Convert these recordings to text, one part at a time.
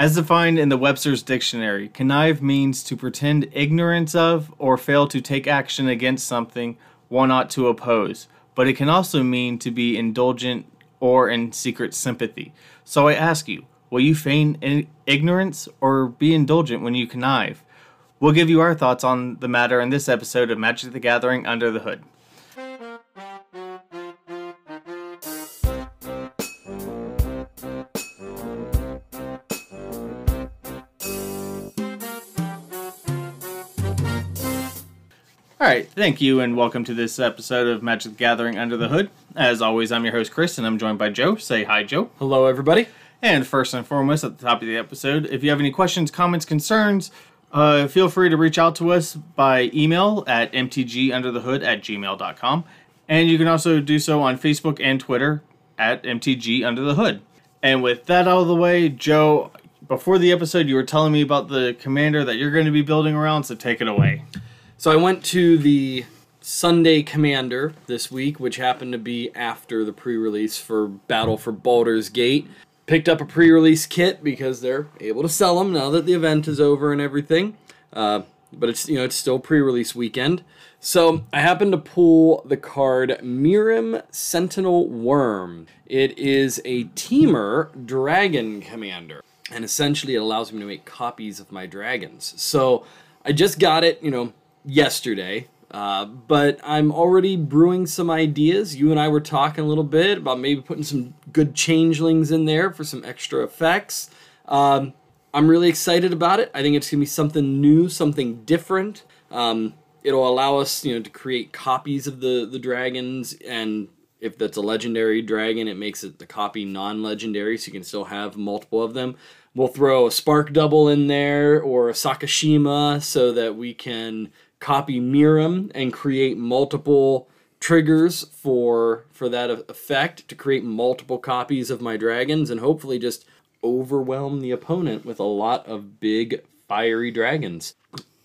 As defined in the Webster's Dictionary, connive means to pretend ignorance of or fail to take action against something one ought to oppose, but it can also mean to be indulgent or in secret sympathy. So I ask you, will you feign ignorance or be indulgent when you connive? We'll give you our thoughts on the matter in this episode of Magic the Gathering Under the Hood. All right, thank you, and welcome to this episode of Magic the Gathering Under the Hood. As always, I'm your host Chris, and I'm joined by Joe. Say hi, Joe. Hello, everybody. And first and foremost, at the top of the episode, if you have any questions, comments, concerns, uh, feel free to reach out to us by email at mtgunderthehood at gmail.com. And you can also do so on Facebook and Twitter at mtgunderthehood. And with that out of the way, Joe, before the episode, you were telling me about the commander that you're going to be building around, so take it away. So I went to the Sunday Commander this week, which happened to be after the pre-release for Battle for Baldur's Gate. Picked up a pre-release kit because they're able to sell them now that the event is over and everything. Uh, but it's you know it's still pre-release weekend. So I happened to pull the card Miirym Sentinel Wyrm. It is a Temur dragon commander, and essentially it allows me to make copies of my dragons. So I just got it, you know, yesterday. Uh, but I'm already brewing some ideas. You and I were talking a little bit about maybe putting some good changelings in there for some extra effects. Um, I'm really excited about it. I think it's gonna be something new, something different. Um, it'll allow us, you know, to create copies of the the dragons, and if that's a legendary dragon, it makes it the copy non-legendary, so you can still have multiple of them. We'll throw a spark double in there or a Sakashima so that we can copy Miirym and create multiple triggers for for that effect to create multiple copies of my dragons and hopefully just overwhelm the opponent with a lot of big fiery dragons.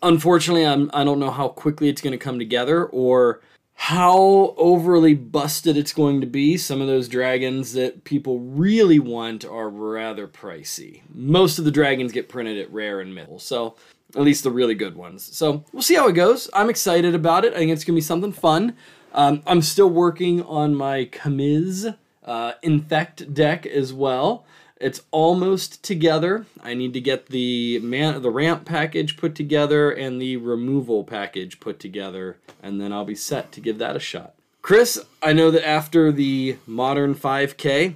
Unfortunately, I'm I don't know how quickly it's going to come together or how overly busted it's going to be. Some of those dragons that people really want are rather pricey. Most of the dragons get printed at rare and middle. So, at least the really good ones. So we'll see how it goes. I'm excited about it. I think it's gonna be something fun. Um, I'm still working on my Kamiz uh, Infect deck as well. It's almost together. I need to get the man the ramp package put together and the removal package put together, and then I'll be set to give that a shot. Chris, I know that after the modern 5K,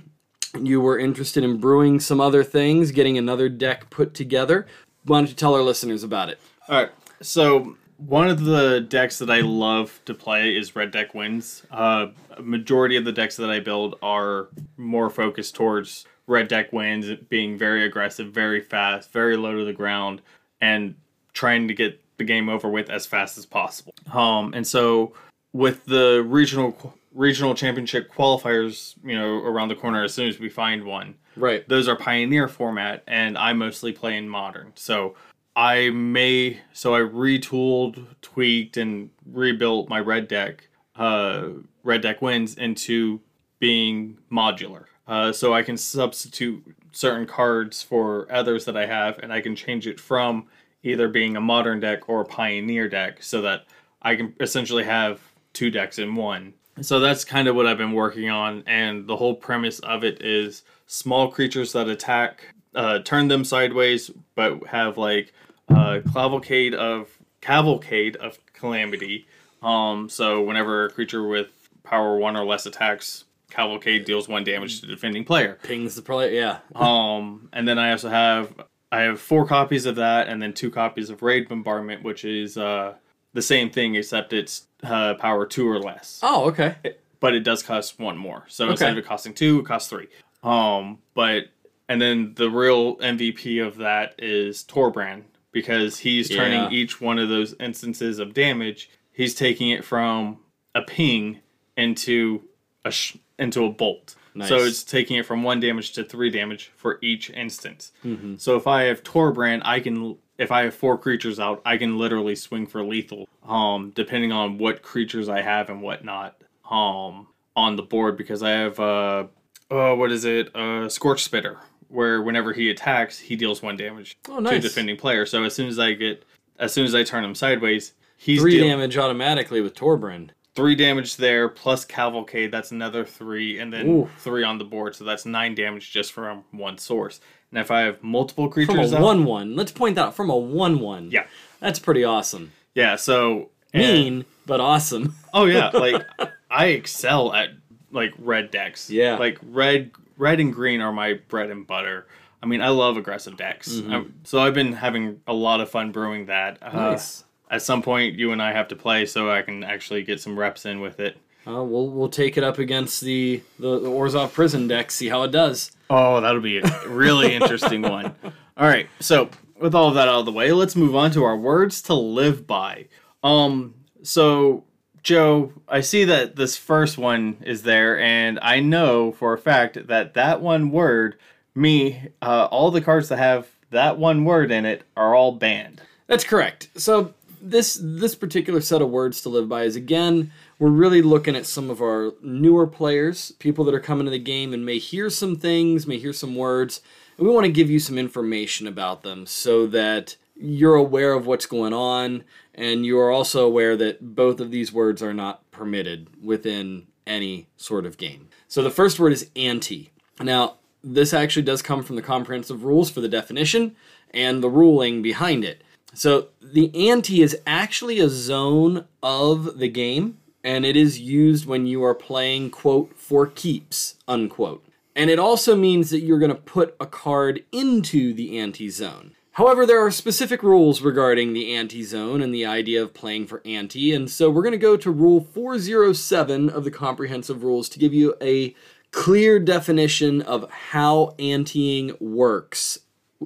you were interested in brewing some other things, getting another deck put together. Why don't you tell our listeners about it? All right. So one of the decks that I love to play is Red Deck Wins. Uh, a majority of the decks that I build are more focused towards Red Deck Wins, being very aggressive, very fast, very low to the ground, and trying to get the game over with as fast as possible. Um, and so with the regional regional championship qualifiers, you know, around the corner as soon as we find one. Right. Those are pioneer format and I mostly play in modern. So I may so I retooled, tweaked and rebuilt my red deck uh red deck wins into being modular. Uh, so I can substitute certain cards for others that I have and I can change it from either being a modern deck or a pioneer deck so that I can essentially have two decks in one so that's kind of what I've been working on, and the whole premise of it is small creatures that attack, uh, turn them sideways, but have like a cavalcade of cavalcade of calamity. Um, so whenever a creature with power one or less attacks, cavalcade deals one damage to the defending player. Pings the player, yeah. um, and then I also have I have four copies of that, and then two copies of raid bombardment, which is uh, the same thing except it's uh, power two or less. Oh, okay. But it does cost one more. So Okay. instead of it costing two, it costs three. Um, but and then the real MVP of that is Torbran because he's turning Yeah. each one of those instances of damage. He's taking it from a ping into a sh- into a bolt. Nice. So it's taking it from one damage to three damage for each instance. Mm-hmm. So if I have Torbran, I can if I have four creatures out, I can literally swing for lethal. Um, depending on what creatures I have and whatnot. Um, on the board because I have uh, uh what is it? Uh, Scorch Spitter, where whenever he attacks, he deals one damage Oh, to nice. a defending player. So as soon as I get, as soon as I turn him sideways, he's Three deal- damage automatically with Torbran. three damage there plus cavalcade. That's another three, and then Ooh. three on the board. So that's nine damage just from one source. And if I have multiple creatures, From a 1 1. Let's point that out. From a 1 1. yeah, That's pretty awesome. yeah. So and- Mean, but awesome. Oh yeah, like I excel at like red decks. Yeah. like red, red and green are my bread and butter. I mean, I love aggressive decks. Mm-hmm. Um, so I've been having a lot of fun brewing that. Uh, Nice. At some point, you and I have to play so I can actually get some reps in with it. Uh, we'll we'll take it up against the, the, the Orzhov prison deck, see how it does. Oh, that'll be a really interesting one. All right, so with all of that out of the way, let's move on to our words to live by. Um, so Joe, I see that this first one is there, and I know for a fact that that one word, me, uh, all the cards that have that one word in it are all banned. That's correct. So this this particular set of words to live by is again we're really looking at some of our newer players, people that are coming to the game and may hear some things, may hear some words, and we want to give you some information about them so that you're aware of what's going on and you are also aware that both of these words are not permitted within any sort of game. So the first word is ante. Now, this actually does come from the comprehensive rules for the definition and the ruling behind it. So the ante is actually a zone of the game, and it is used when you are playing, quote, for keeps, unquote. And it also means that you're going to put a card into the ante zone. However, there are specific rules regarding the ante zone and the idea of playing for ante, and so we're going to go to Rule 407 of the Comprehensive Rules to give you a clear definition of how anteing works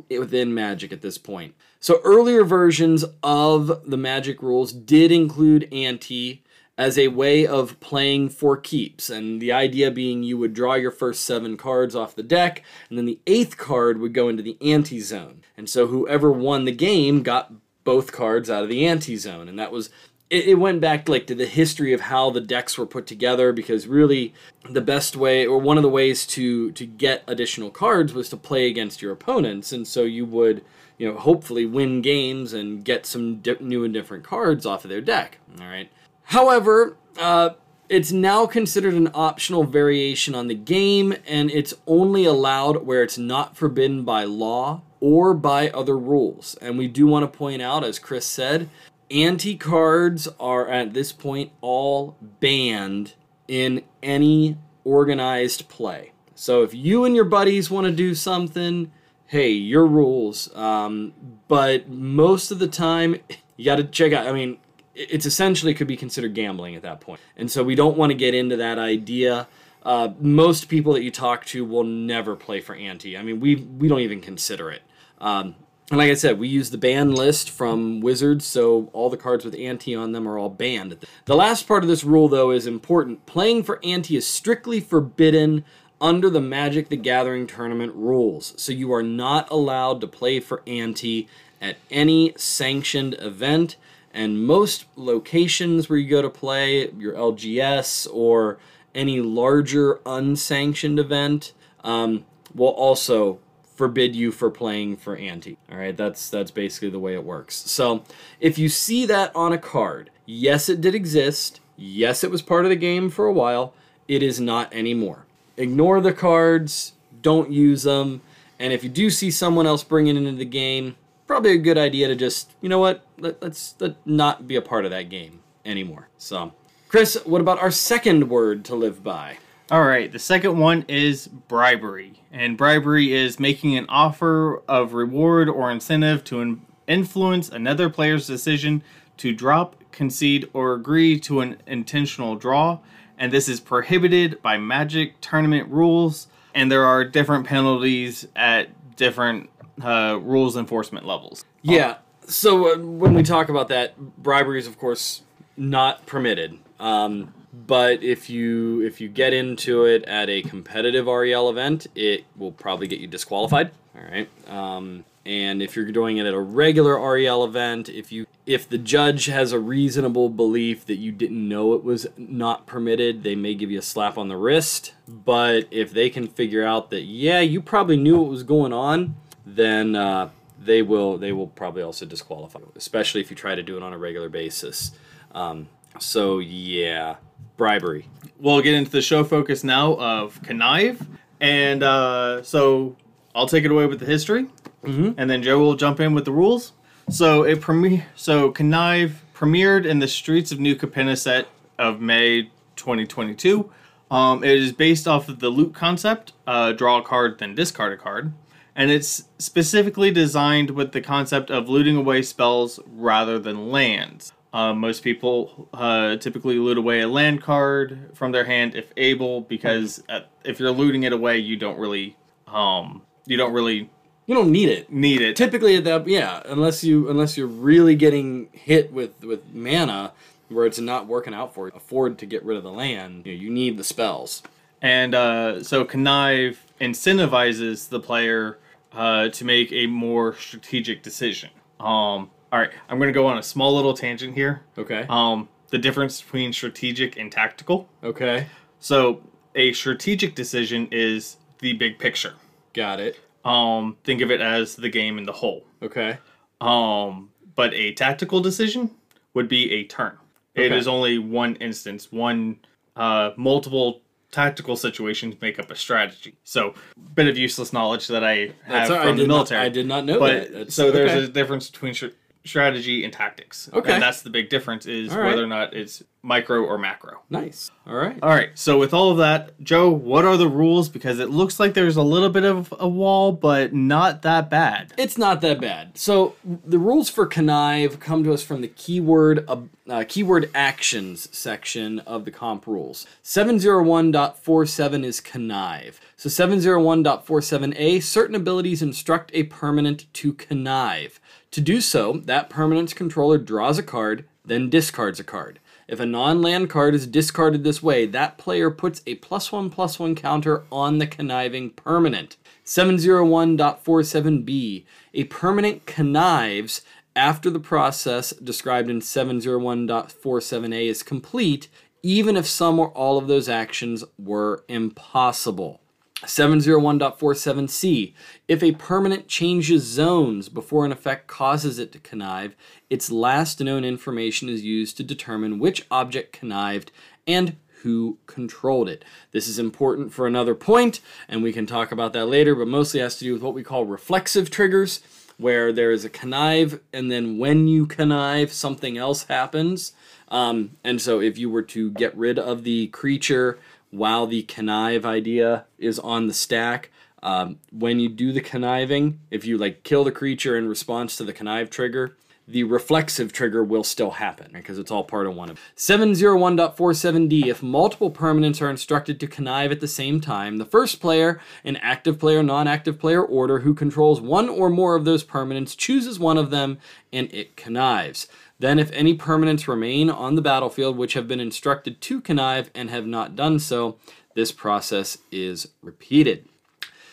within Magic at this point. So earlier versions of the Magic rules did include ante as a way of playing for keeps, and the idea being you would draw your first seven cards off the deck, and then the eighth card would go into the ante zone. And so whoever won the game got both cards out of the ante zone. and that was it, went back like to the history of how the decks were put together because really the best way or one of the ways to to get additional cards was to play against your opponents and so you would you know hopefully win games and get some di- new and different cards off of their deck all right however uh, it's now considered an optional variation on the game and it's only allowed where it's not forbidden by law or by other rules and we do want to point out as chris said ante cards are at this point all banned in any organized play. So if you and your buddies want to do something, hey, your rules. Um, but most of the time, you got to check out. I mean, it's essentially could be considered gambling at that point, and so we don't want to get into that idea. Uh, most people that you talk to will never play for ante. I mean, we we don't even consider it. Um, and like I said, we use the ban list from Wizards, so all the cards with ante on them are all banned. The last part of this rule, though, is important. Playing for ante is strictly forbidden under the Magic the Gathering tournament rules, so you are not allowed to play for ante at any sanctioned event. And most locations where you go to play, your LGS or any larger unsanctioned event, um, will also forbid you for playing for ante. All right, that's that's basically the way it works. So, if you see that on a card, yes it did exist. Yes, it was part of the game for a while. It is not anymore. Ignore the cards, don't use them, and if you do see someone else bringing it into the game, probably a good idea to just, you know what? Let, let's let not be a part of that game anymore. So, Chris, what about our second word to live by? All right, the second one is bribery. And bribery is making an offer of reward or incentive to in- influence another player's decision to drop, concede, or agree to an intentional draw. And this is prohibited by Magic tournament rules. And there are different penalties at different uh, rules enforcement levels. Yeah. So uh, when we talk about that, bribery is of course not permitted. Um, but if you if you get into it at a competitive REL event, it will probably get you disqualified. All right. Um, and if you're doing it at a regular REL event, if you if the judge has a reasonable belief that you didn't know it was not permitted, they may give you a slap on the wrist. But if they can figure out that yeah, you probably knew what was going on, then uh, they will they will probably also disqualify, especially if you try to do it on a regular basis. Um, so yeah, bribery. We'll get into the show focus now of connive, and uh, so I'll take it away with the history, Mhm. and then Joe will jump in with the rules. So it premi- so connive premiered in the streets of New Capenna set of May 2022. Um, it is based off of the loot concept: uh, draw a card, then discard a card, and it's specifically designed with the concept of looting away spells rather than lands. Uh, most people uh, typically loot away a land card from their hand if able, because uh, if you're looting it away, you don't really, um, you don't really You don't need it. need it. Typically at that yeah, unless you unless you're really getting hit with with mana where it's not working out for you, afford to get rid of the land. You, know, you need the spells. And uh, so connive incentivizes the player uh, to make a more strategic decision. Um, all right, I'm going to go on a small little tangent here. Okay. Um, the difference between strategic and tactical. Okay. So a strategic decision is the big picture. Got it. Um, think of it as the game in the whole. Okay. Um, but a tactical decision would be a turn. It Okay. is only one instance, one uh, multiple tactical situations make up a strategy. So, bit of useless knowledge that I have That's from I the military. Not, I did not know but that. So there's okay. a difference between str- strategy and tactics. Okay. and that's the big difference is right. whether or not it's micro or macro. nice. All right. All right. So with all of that, Joe, what are the rules? Because it looks like there's a little bit of a wall, but not that bad. It's not that bad. So the rules for connive come to us from the keyword uh, uh, keyword actions section of the comp rules. 701.47 is connive. So 701.47a certain abilities instruct a permanent to connive. To do so, that permanent's controller draws a card, then discards a card. If a non land card is discarded this way, that player puts a plus one plus one counter on the conniving permanent. 701.47b. A permanent connives after the process described in 701.47a is complete, even if some or all of those actions were impossible. 701.47c. If a permanent changes zones before an effect causes it to connive, its last known information is used to determine which object connived and who controlled it. This is important for another point, and we can talk about that later, but mostly has to do with what we call reflexive triggers, where there is a connive, and then when you connive, something else happens. Um, and so if you were to get rid of the creature while the connive idea is on the stack, um, when you do the conniving, if you like kill the creature in response to the connive trigger, the reflexive trigger will still happen because it's all part of one of 701.47d if multiple permanents are instructed to connive at the same time the first player an active player non-active player order who controls one or more of those permanents chooses one of them and it connives then if any permanents remain on the battlefield which have been instructed to connive and have not done so this process is repeated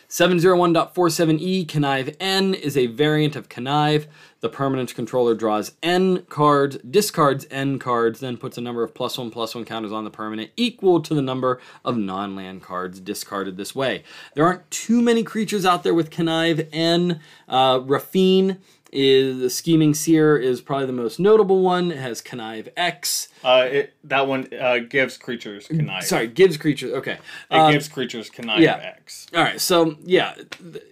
701.47e connive n is a variant of connive. The permanent controller draws n cards, discards n cards, then puts a number of plus one plus one counters on the permanent equal to the number of non land cards discarded this way. There aren't too many creatures out there with connive n. Uh, Raffine is the scheming seer is probably the most notable one. It has connive x. Uh, it, that one uh, gives creatures connive. Sorry, gives creatures. Okay. It Um, gives creatures connive yeah. X. All right, so yeah,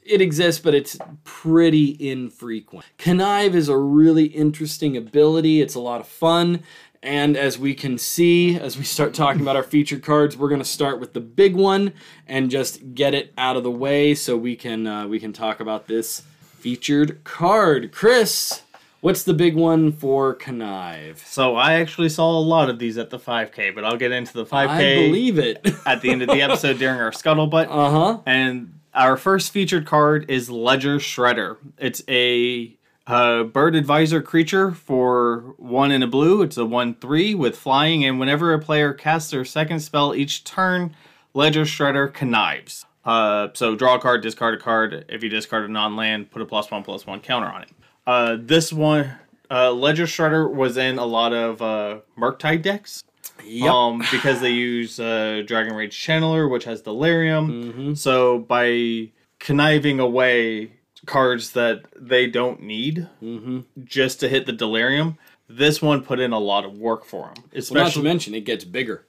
it exists, but it's pretty infrequent. Connive is a really interesting ability. It's a lot of fun. And as we can see, as we start talking about our featured cards, we're going to start with the big one and just get it out of the way so we can uh, we can talk about this featured card. Chris, what's the big one for Connive? So I actually saw a lot of these at the 5K, but I'll get into the 5K I believe it. at the end of the episode during our scuttlebutt. uh huh. And our first featured card is Ledger Shredder. It's a uh, bird advisor creature for one in a blue. It's a 1 3 with flying, and whenever a player casts their second spell each turn, Ledger Shredder connives. Uh, so draw a card, discard a card. If you discard a non land, put a plus one plus one counter on it. Uh, this one, uh, Ledger Shredder was in a lot of uh, Murktide decks. Yep. Um, because they use uh, Dragon Rage Channeler, which has Delirium. So by conniving away cards that they don't need just to hit the Delirium, this one put in a lot of work for them. well, not to mention, it gets bigger.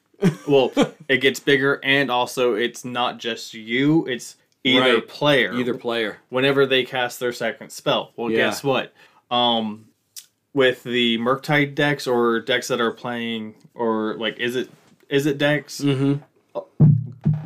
Well, it gets bigger, and also it's not just you; it's either Right. player. Either player. whenever they cast their second spell. Well, Yeah. guess what? Um, with the Murktide decks or decks that are playing, or like, is it is it decks? Mm-hmm.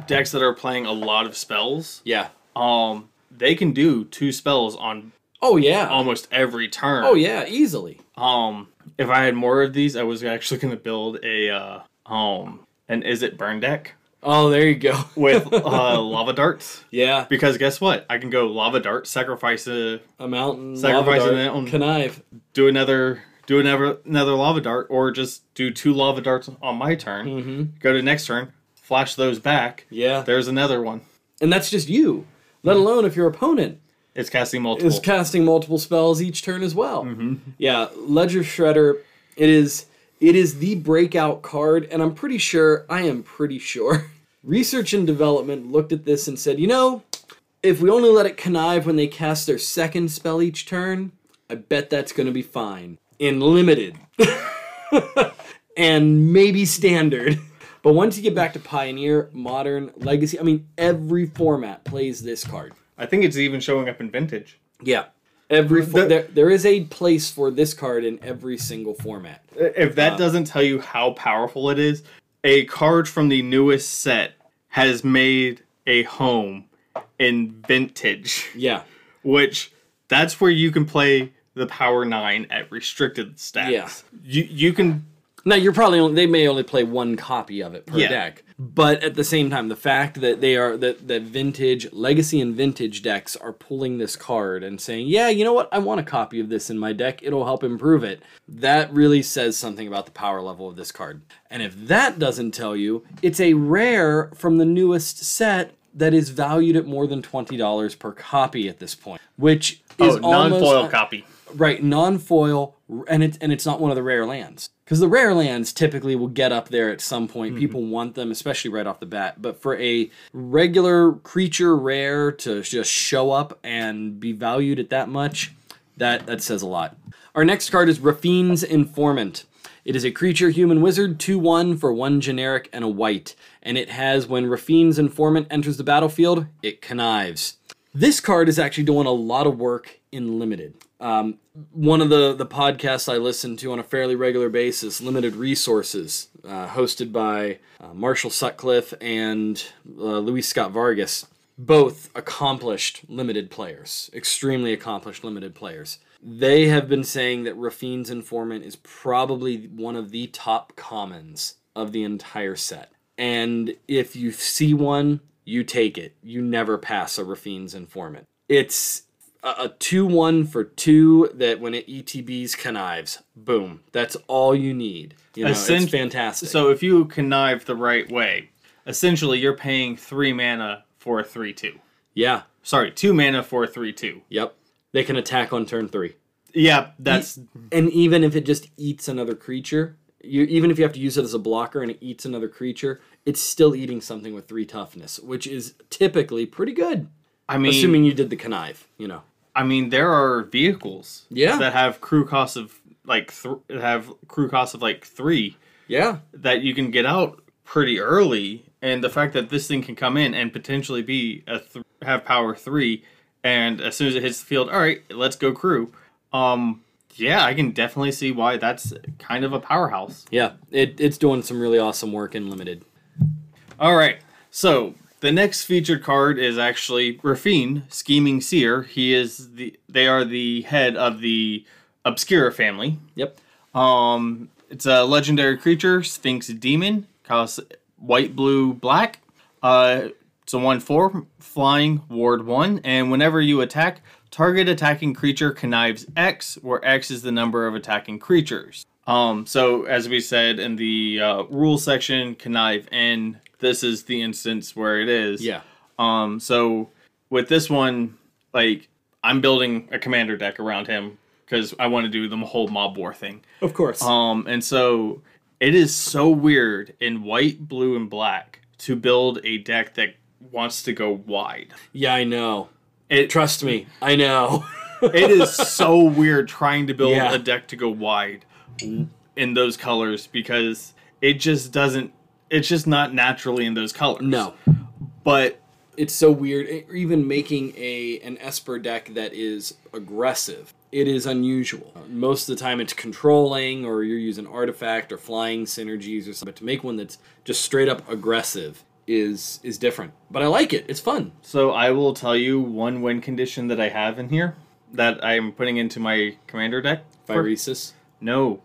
Decks that are playing a lot of spells. Yeah. Um, they can do two spells on Oh yeah. almost every turn. oh yeah, easily. Um, if I had more of these, I was actually gonna build a uh, um, And is it burn deck Oh, there you go. with uh, lava darts. yeah. Because guess what? I can go lava dart, sacrifice a A mountain. sacrifice dart, on- connive. do another do another another lava dart or just do two lava darts on my turn Mm-hmm. go to next turn flash those back Yeah. there's another one And that's just you. Let alone if your opponent it's casting multiple is casting multiple spells each turn as well. Yeah, Ledger Shredder. It is it is the breakout card, and I'm pretty sure I am pretty sure. Research and development looked at this and said, you know, if we only let it connive when they cast their second spell each turn, I bet that's going to be fine in limited and maybe standard. But once you get back to Pioneer, Modern, Legacy, I mean, every format plays this card. i think it's even showing up in vintage Yeah. Every fo- The- there, there is a place for this card in every single format. if that um, doesn't tell you how powerful it is a card from the newest set has made a home in vintage Yeah. which that's where you can play the power 9 at restricted stats Yeah. you you can Now you're probably only, they may only play one copy of it per Yeah. deck, but at the same time, the fact that they are that that vintage legacy and vintage decks are pulling this card and saying, yeah, you know what, I want a copy of this in my deck. It'll help improve it. That really says something about the power level of this card. And if that doesn't tell you, it's a rare from the newest set that is valued at more than twenty dollars per copy at this point, which is oh non-foil almost, uh, copy Right, non-foil, and it's and it's not one of the rare lands because the rare lands typically will get up there at some point. Mm-hmm. People want them, especially right off the bat. But for a regular creature rare to just show up and be valued at that much, that that says a lot. Our next card is Raffine's Informant. It is a creature human wizard, 2 1 for one generic and a white. And it has when Raffine's Informant enters the battlefield, it connives. This card is actually doing a lot of work in limited. Um, one of the, the podcasts I listen to on a fairly regular basis, Limited Resources, uh, hosted by uh, Marshall Sutcliffe and uh, Luis Scott Vargas, both accomplished limited players, extremely accomplished limited players. They have been saying that Raffine's Informant is probably one of the top commons of the entire set. And if you see one, you take it. You never pass a Raffine's Informant. It's a, a 2 1 for 2 that when it E ETBs connives, boom. That's all you need. You know, it's fantastic. So if you connive the right way, essentially you're paying three mana for a three two. yeah, Sorry, two mana for a three two. yep. They can attack on turn 3. Yeah, that's and even if it just eats another creature, you even if you have to use it as a blocker and it eats another creature, it's still eating something with three toughness, which is typically pretty good. I mean assuming you did the connive, you know. I mean there are vehicles Yeah. that have crew costs of like th- have crew costs of like 3 Yeah, that you can get out pretty early and the fact that this thing can come in and potentially be a th- have power 3 and as soon as it hits the field, all right, let's go crew. Um yeah, I can definitely see why that's kind of a powerhouse. yeah. It, it's doing some really awesome work in limited. All right. So the next featured card is actually Raffine, Scheming Seer. He is the. They are the head of the Obscura family. Yep. Um, it's a legendary creature, Sphinx Demon. Costs white, blue, black. Uh, it's a one four flying ward one, and whenever you attack, target attacking creature connives X, where X is the number of attacking creatures. Um, so as we said in the uh, rule section, connive N. This is the instance where it is. Yeah. Um, so with this one, like I'm building a commander deck around him because I want to do the whole mob war thing. Of course. Um, and so it is so weird in white, blue, and black to build a deck that wants to go wide. yeah, I know. It Trust me, I know. it is so weird trying to build Yeah. a deck to go wide in those colors because it just doesn't. It's just not naturally in those colors. no. but it's so weird. E- Even making a an Esper deck that is aggressive, it is unusual. Most of the time, it's controlling, or you're using artifact or flying synergies or something. But to make one that's just straight up aggressive is is different. But I like it. It's fun. So I will tell you one win condition that I have in here that I'm putting into my commander deck. Viresis. No,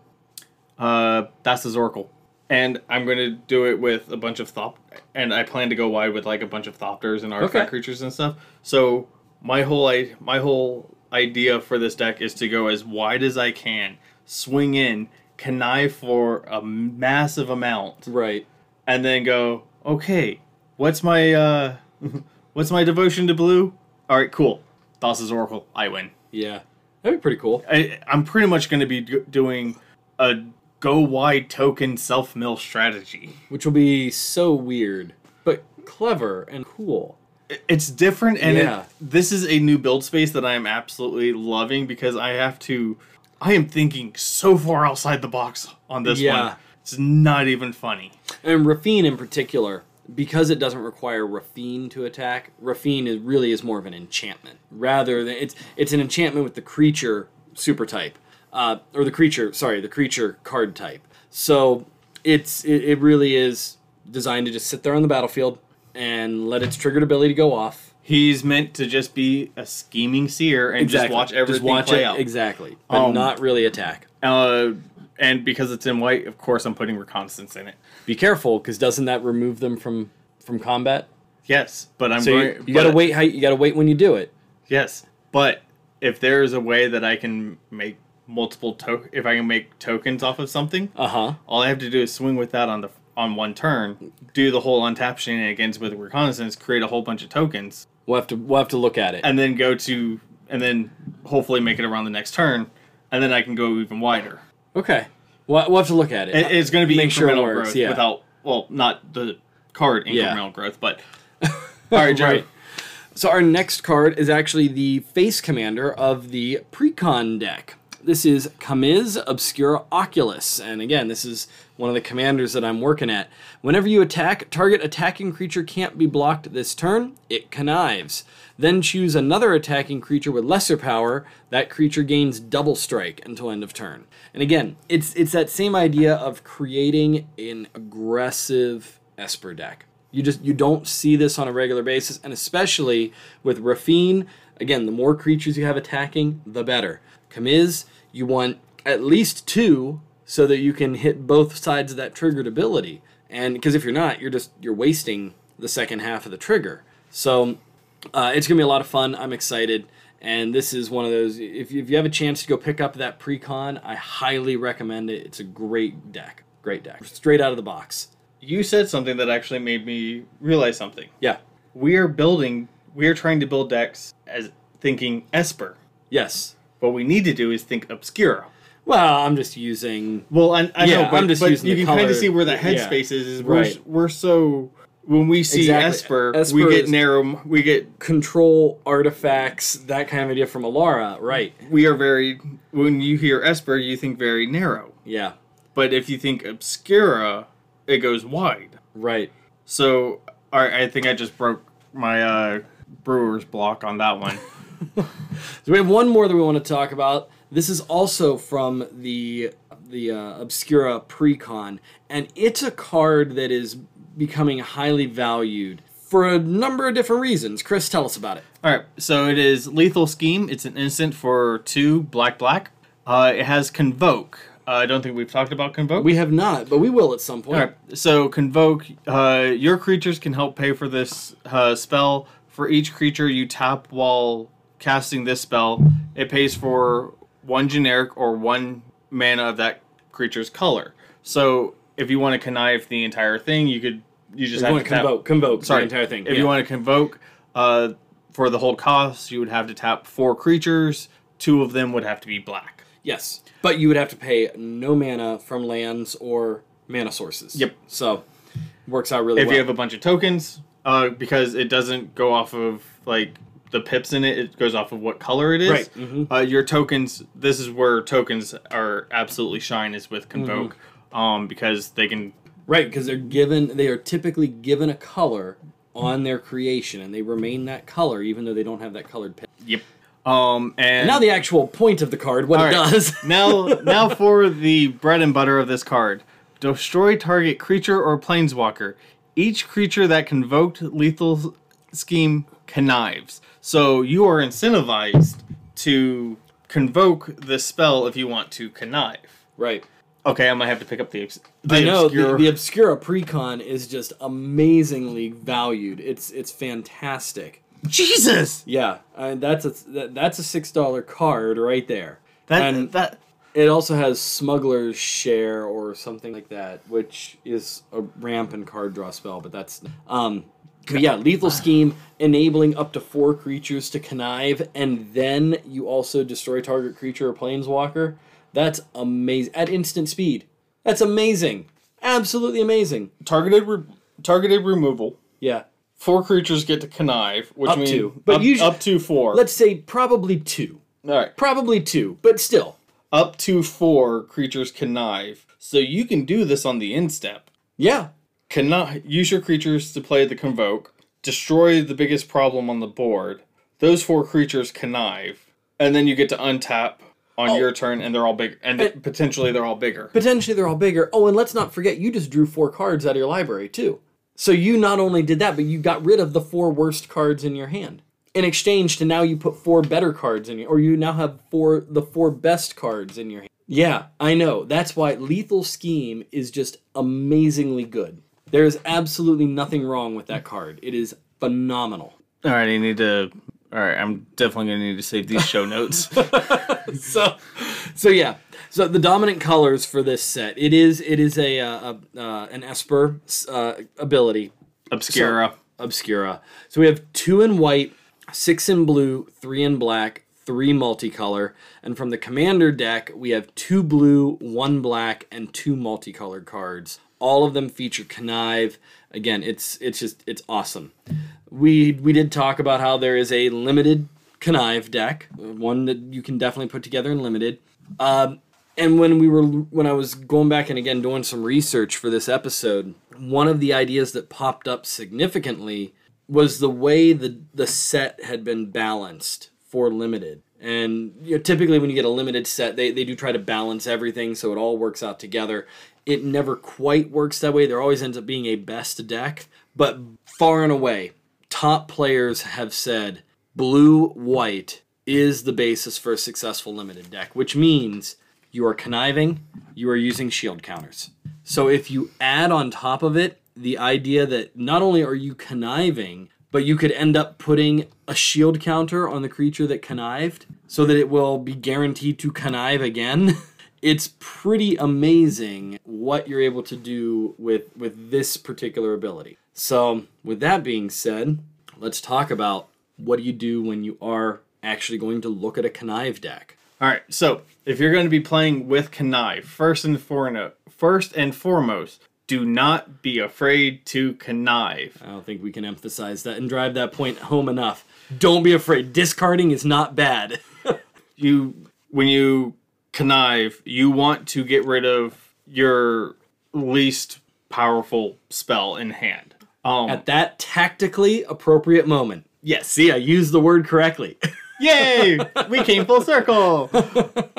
uh, that's the Zorkel, and I'm going to do it with a bunch of thop, and I plan to go wide with like a bunch of thopters and artifact Okay. creatures and stuff. So my whole I my whole idea for this deck is to go as wide as I can, swing in, connive for a massive amount, Right. and then go, okay, what's my uh, what's my devotion to blue? All right, cool. Thassa's Oracle, I win. Yeah. That'd be pretty cool. I, I'm pretty much going to be do- doing a go wide token self mill strategy. Which will be so weird, but clever and cool. It's different, and it- this is a new build space that I am absolutely loving because I have to. I am thinking so far outside the box on this Yeah. one. It's not even funny. And Raffine in particular, because it doesn't require Raffine to attack, Raffine is really is more of an enchantment rather than it's it's an enchantment with the creature super type, uh, or the creature sorry the creature card type. So it's it, it really is designed to just sit there on the battlefield and let its triggered ability go off. He's meant to just be a scheming seer and just watch everything watch play it out. exactly, but Um, not really attack. Uh, and because it's in white, of course, I'm putting reconnaissance in it. Be careful because doesn't that remove them from from combat? Yes, but I'm So going. you, you gotta wait. How you gotta wait when you do it. Yes, but if there is a way that I can make multiple to- if I can make tokens off of something, Uh huh. all I have to do is swing with that on the on one turn, do the whole untap shenanigans with reconnaissance, create a whole bunch of tokens, We'll have to we'll have to look at it. and then go to and then hopefully make it around the next turn, and then I can go even wider. Okay. We'll, we'll have to look at it. It, it's going to be Make incremental sure it works, growth yeah. without well, not the card incremental Yeah. growth, but all right, Joe. Right. So our next card is actually the face commander of the Precon deck. This is Kamiz Obscura Oculus, and again, this is one of the commanders that I'm working at. Whenever you attack, target attacking creature can't be blocked this turn. It connives. Then choose another attacking creature with lesser power. That creature gains double strike until end of turn. And again, it's it's that same idea of creating an aggressive Esper deck. You just you don't see this on a regular basis, and especially with Raffine. Again, the more creatures you have attacking, the better. Kamiz, you want at least two so that you can hit both sides of that triggered ability. And because if you're not, you're just you're wasting the second half of the trigger. So uh, it's gonna be a lot of fun. I'm excited, and this is one of those. If you, if you have a chance to go pick up that precon, I highly recommend it. It's a great deck, great deck, straight out of the box. You said something that actually made me realize something. Yeah. we are building we are trying to build decks as thinking esper Yes. What we need to do is think obscura Well, I'm just using. well i, I Yeah, know but, I'm just but using you the can kind of see where the yeah. headspace is, is we're, Right. we're so when we see Exactly. esper, Esper we get narrow we get Control artifacts, that kind of idea from Alara, right? we are very when you hear esper you think very narrow Yeah, but if you think obscura it goes wide right. so all right, i think i just broke my uh brewer's block on that one So we have one more that we want to talk about. This is also from the the uh, Obscura Precon, and it's a card that is becoming highly valued for a number of different reasons. Chris, tell us about it. All right, so it is Lethal Scheme. It's an instant for two black black. Uh, it has Convoke. Uh, I don't think we've talked about Convoke. We have not, but we will at some point. All right, so Convoke. Uh, your creatures can help pay for this uh, spell. For each creature you tap while casting this spell, it pays for one generic or one mana of that creature's color. So if you want to connive the entire thing, you could. You just You have want to tap convoke, convoke sorry, the entire thing. If yeah. you want to convoke uh, for the whole cost, you would have to tap four creatures two of them would have to be black. Yes, but you would have to pay no mana from lands or mana sources. Yep. So works out really well. If well. you have a bunch of tokens, uh, because it doesn't go off of like the pips in it, it goes off of what color it is. Right, mhm. Uh, your tokens. This is where tokens are absolutely shine is with convoke, Mm-hmm. um, because they can. Right, because they're given they are typically given a color on their creation, and they remain that color even though they don't have that colored pin. Yep. Um, and Now the actual point of the card, what it right. does. now, now for the bread and butter of this card. Destroy target creature or planeswalker. Each creature that convoked lethal scheme connives. So you are incentivized to convoke the spell if you want to connive. right. Okay, I might have to pick up the. obs- the I know obscure- the, the Obscura Precon is just amazingly valued. It's it's fantastic. Jesus. Yeah, I that's a that, that's a six dollar card right there. That and that it also has Smuggler's Share or something like that, which is a ramp and card draw spell. But that's um, but yeah, lethal scheme enabling up to four creatures to connive, and then you also destroy target creature or planeswalker. That's amazing at instant speed. That's amazing. Absolutely amazing. targeted re- targeted removal. Yeah. Four creatures get to connive, which Up means to. But up, usually- up to four. Let's say probably two. All right. Probably two, but still. up to four creatures connive. So you can do this on the instep. Yeah. Connive, use your creatures to play the convoke, destroy the biggest problem on the board. Those four creatures connive, and then you get to untap on Oh. your turn, and they're all big, and And- potentially they're all bigger. Potentially they're all bigger. Oh, and let's not forget you just drew four cards out of your library too. So you not only did that, but you got rid of the four worst cards in your hand. In exchange to now you put four better cards in your or you now have four the four best cards in your hand. Yeah, I know. That's why Lethal Scheme is just amazingly good. There is absolutely nothing wrong with that card. It is phenomenal. All right, I need to. All right, I'm definitely gonna need to save these show notes. so so yeah so the dominant colors for this set it is it is a, uh, a uh, an esper uh, ability Obscura. obscura so we have two in white six in blue three in black three multicolor and from the commander deck we have two blue one black and two multicolored cards all of them feature connive. Again it's it's just it's awesome. We we did talk about how there is a limited connive deck one that you can definitely put together in limited. Um, and when we were when i was going back and again doing some research for this episode one of the ideas that popped up significantly was the way the the set had been balanced for limited and you know, typically when you get a limited set they, they do try to balance everything so it all works out together. It never quite works that way. There always ends up being a best deck but far and away top players have said blue white is the basis for a successful limited deck which means you are conniving you are using shield counters. So if you add on top of it the idea that not only are you conniving, but you could end up putting a shield counter on the creature that connived so that it will be guaranteed to connive again. It's pretty amazing what you're able to do with with this particular ability. So, with that being said, let's talk about what do you do when you are actually going to look at a connive deck. All right, so if you're going to be playing with connive, first and foremost, first and foremost, do not be afraid to connive. I don't think we can emphasize that and drive that point home enough. Don't be afraid. Discarding is not bad. You when you connive, you want to get rid of your least powerful spell in hand. Um, At that tactically appropriate moment. yes. See, I used the word correctly. Yay! we came full circle.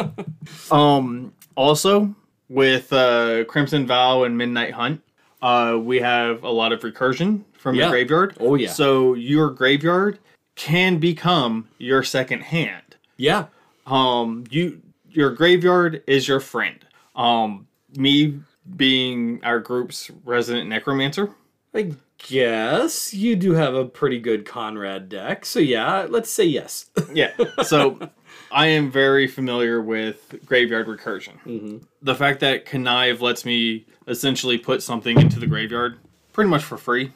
um. Also, with uh, Crimson Vow and Midnight Hunt, uh, we have a lot of recursion from Yeah. your graveyard. Oh, yeah. So your graveyard can become your second hand. yeah. Um. You your graveyard is your friend. Um. Me being our group's resident necromancer. I guess you do have a pretty good Conrad deck. So, yeah, let's say yes. Yeah. So I am very familiar with graveyard recursion. Mm-hmm. The fact that connive lets me essentially put something into the graveyard pretty much for free.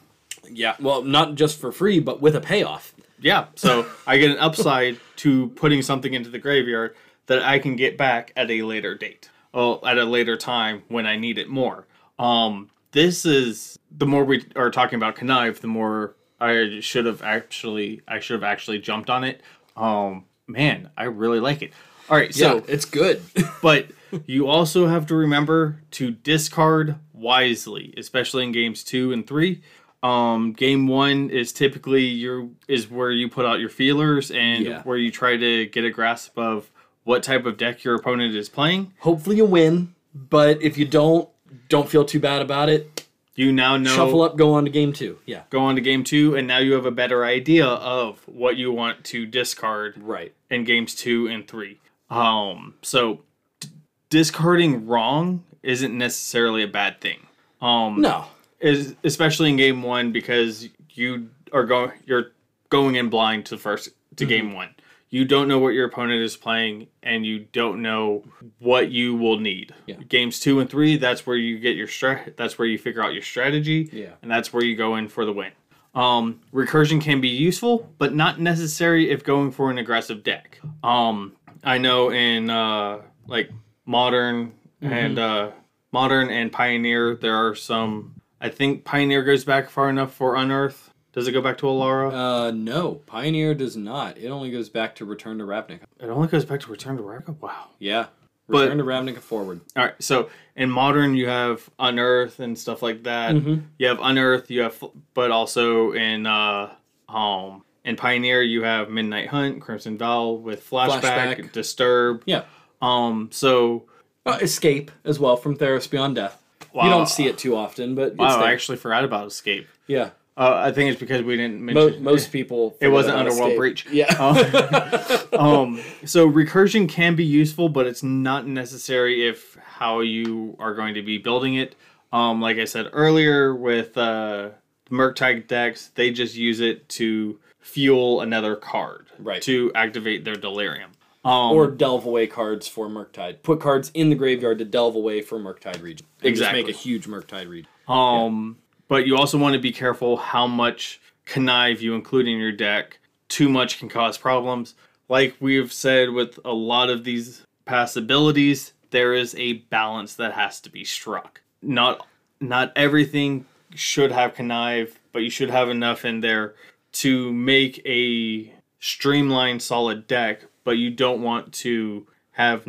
yeah. Well, not just for free, but with a payoff. Yeah, so I get an upside to putting something into the graveyard that I can get back at a later date. Well, at a later time when I need it more. Um, this is the more we are talking about connive, the more I should have actually I should have actually jumped on it. Um, man, I really like it. All right, so yeah, it's good. but you also have to remember to discard wisely, especially in games two and three. Um, game one is typically your is where you put out your feelers and Yeah. where you try to get a grasp of what type of deck your opponent is playing. Hopefully you win, but if you don't, don't feel too bad about it. You now know Shuffle up, go on to game two. Yeah. go on to game two, and now you have a better idea of what you want to discard Right. in games two and three. Um, so d- discarding wrong isn't necessarily a bad thing. Um, No. is especially in game one because you are going you're going in blind to first to game one. You don't know what your opponent is playing, and you don't know what you will need. Yeah. Games two and three, that's where you get your strat. That's where you figure out your strategy. Yeah. and that's where you go in for the win. Um, recursion can be useful, but not necessary if going for an aggressive deck. Um, I know in uh, like modern and uh, modern and pioneer, there are some. I think pioneer goes back far enough for unearth. Does it go back to Alara? Uh, no. Pioneer does not. It only goes back to Return to Ravnica. it only goes back to Return to Ravnica. Wow. Yeah. But- Return to Ravnica forward. All right, so in modern you have unearth and stuff like that. Mhm. You have unearth, you have, but also in uh, um, in pioneer you have midnight hunt, crimson Vow with flashback, Flashback. disturb. Yeah. Um, so Uh, Escape as well from Theros Beyond Death. Wow. You don't see it too often, but it's wow, there. I actually forgot about escape. yeah. Uh, I think it's because we didn't mention most people. It wasn't Underworld. Breach. Yeah. um, so recursion can be useful, but it's not necessary if how you are going to be building it. Um, like I said earlier, with uh, Murktide decks, they just use it to fuel another card, Right. To activate their Delirium. Um, or delve away cards for Murktide. Put cards in the graveyard to delve away for Murktide Regent. And Exactly. Just make a huge Murktide Regent. Um, but you also want to be careful how much connive you include in your deck. Too much can cause problems. Like we've said with a lot of these past abilities, there is a balance that has to be struck. Not not everything should have connive, but you should have enough in there to make a streamlined solid deck, but you don't want to have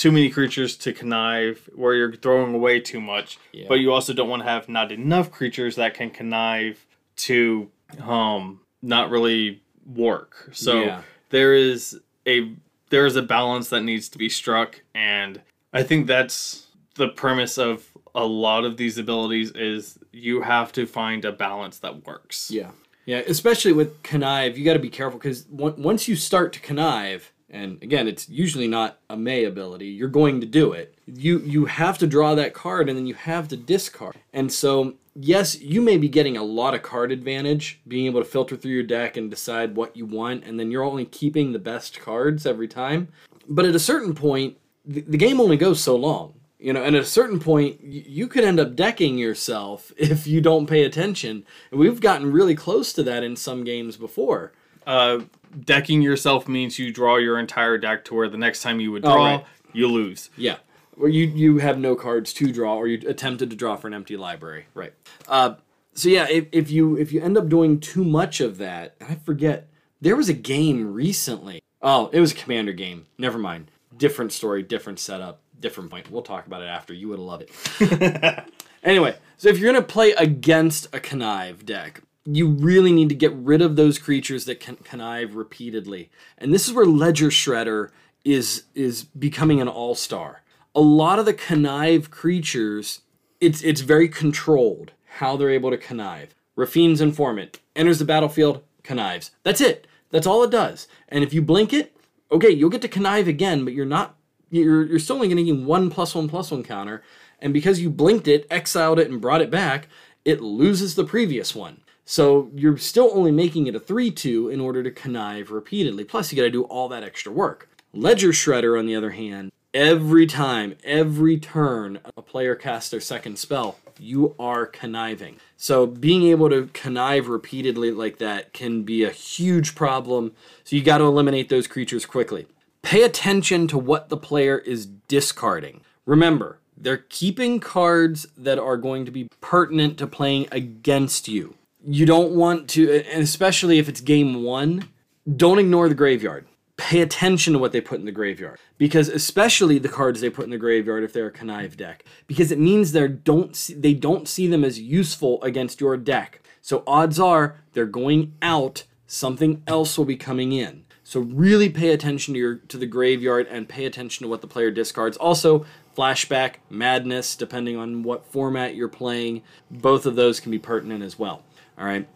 too many creatures to connive where you're throwing away too much Yeah. but you also don't want to have not enough creatures that can connive to um not really work so Yeah. there is a there is a balance that needs to be struck and i think that's the premise of a lot of these abilities is you have to find a balance that works Yeah. Yeah, especially with connive, you got to be careful because once you start to connive, and again, it's usually not a May ability. You're going to do it. You you have to draw that card, and then you have to discard. And so, yes, you may be getting a lot of card advantage, being able to filter through your deck and decide what you want, and then you're only keeping the best cards every time. But at a certain point, the, the game only goes so long. You know, and at a certain point, you could end up decking yourself if you don't pay attention. And we've gotten really close to that in some games before. uh decking yourself means you draw your entire deck to where the next time you would draw right. you lose Yeah. Where you you have no cards to draw, or you attempted to draw for an empty library. Right. Uh, so yeah, if, if you if you end up doing too much of that, and I forget, there was a game recently. Oh, it was a commander game. Never mind. Different story, different setup, different point. We'll talk about it after. You would love it. Anyway, so if you're gonna play against a connive deck, you really need to get rid of those creatures that can connive repeatedly. And this is where Ledger Shredder is is becoming an all-star. A lot of the connive creatures, it's it's very controlled how they're able to connive. Raffine's informant enters the battlefield, connives. That's it. That's all it does. And if you blink it, okay, you'll get to connive again, but you're not you're you're still only getting one plus one plus one counter. And because you blinked it, exiled it, and brought it back, it loses the previous one. So you're still only making it a 3 2 in order to connive repeatedly. Plus, you got to do all that extra work. Ledger Shredder, on the other hand, every time, every turn a player casts their second spell, you are conniving. So being able to connive repeatedly like that can be a huge problem. So you got to eliminate those creatures quickly. Pay attention to what the player is discarding. Remember, they're keeping cards that are going to be pertinent to playing against you. You don't want to, and especially if it's game one, don't ignore the graveyard. Pay attention to what they put in the graveyard. Because especially the cards they put in the graveyard if they're a connive deck. Because it means they don't see, they don't see them as useful against your deck. So odds are they're going out something else will be coming in. So really pay attention to your to the graveyard and pay attention to what the player discards. Also flashback madness depending on what format you're playing both of those can be pertinent as well all right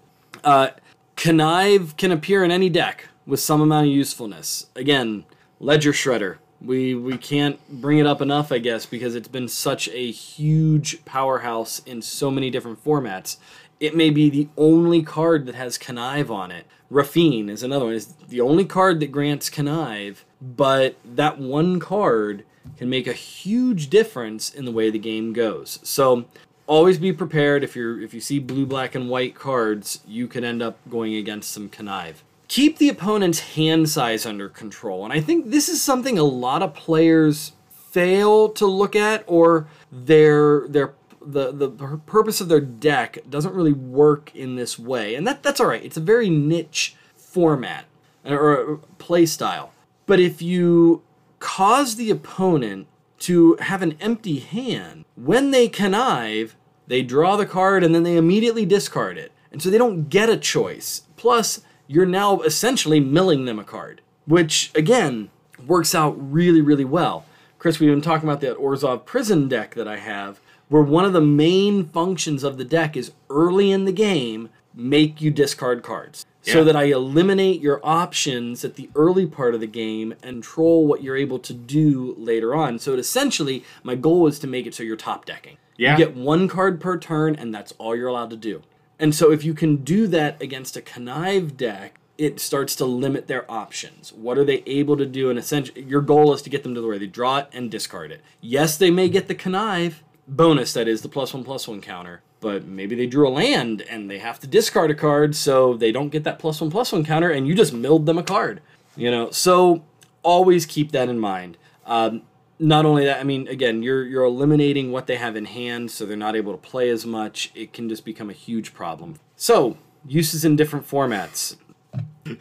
uh, connive can appear in any deck with some amount of usefulness. Again, Ledger Shredder. We we can't bring it up enough, I guess, because it's been such a huge powerhouse in so many different formats. It may be the only card that has connive on it. Raffine is another one. It's the only card that grants connive, but that one card can make a huge difference in the way the game goes. So always be prepared if you're if you see blue, black, and white cards, you could end up going against some connive keep the opponent's hand size under control. And I think this is something a lot of players fail to look at or their their the the purpose of their deck doesn't really work in this way. And that that's all right. It's a very niche format uh, or uh, play style. But if you cause the opponent to have an empty hand, when they connive, they draw the card and then they immediately discard it. And so they don't get a choice. Plus, you're now essentially milling them a card, which again works out really, really well. Chris, we've been talking about that Orzhov prison deck that I have, where one of the main functions of the deck is early in the game, make you discard cards. Yeah. So that I eliminate your options at the early part of the game and control what you're able to do later on. So it essentially, my goal is to make it so you're top decking. Yeah. You get one card per turn, and that's all you're allowed to do. And so if you can do that against a connive deck, it starts to limit their options. What are they able to do? And essentially, your goal is to get them to the way they draw it and discard it. Yes, they may get the connive bonus, that is the plus one plus one counter, but maybe they drew a land and they have to discard a card, so they don't get that plus one plus one counter, and you just milled them a card. You know, so always keep that in mind. Um, not only that, I mean, again, you're you're eliminating what they have in hand, so they're not able to play as much. It can just become a huge problem. So uses in different formats.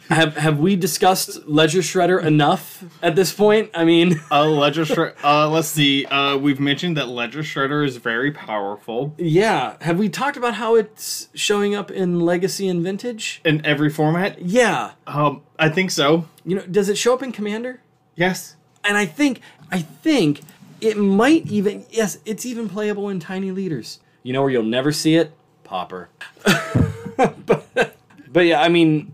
have have we discussed Ledger Shredder enough at this point? I mean, uh, Ledger Shredder. Uh, let's see. Uh, we've mentioned that Ledger Shredder is very powerful. Yeah. Have we talked about how it's showing up in Legacy and Vintage in every format? Yeah. Um, I think so. You know, does it show up in Commander? Yes. And I think I think it might even yes, it's even playable in tiny leaders. You know where you'll never see it? Pauper. but, but yeah, I mean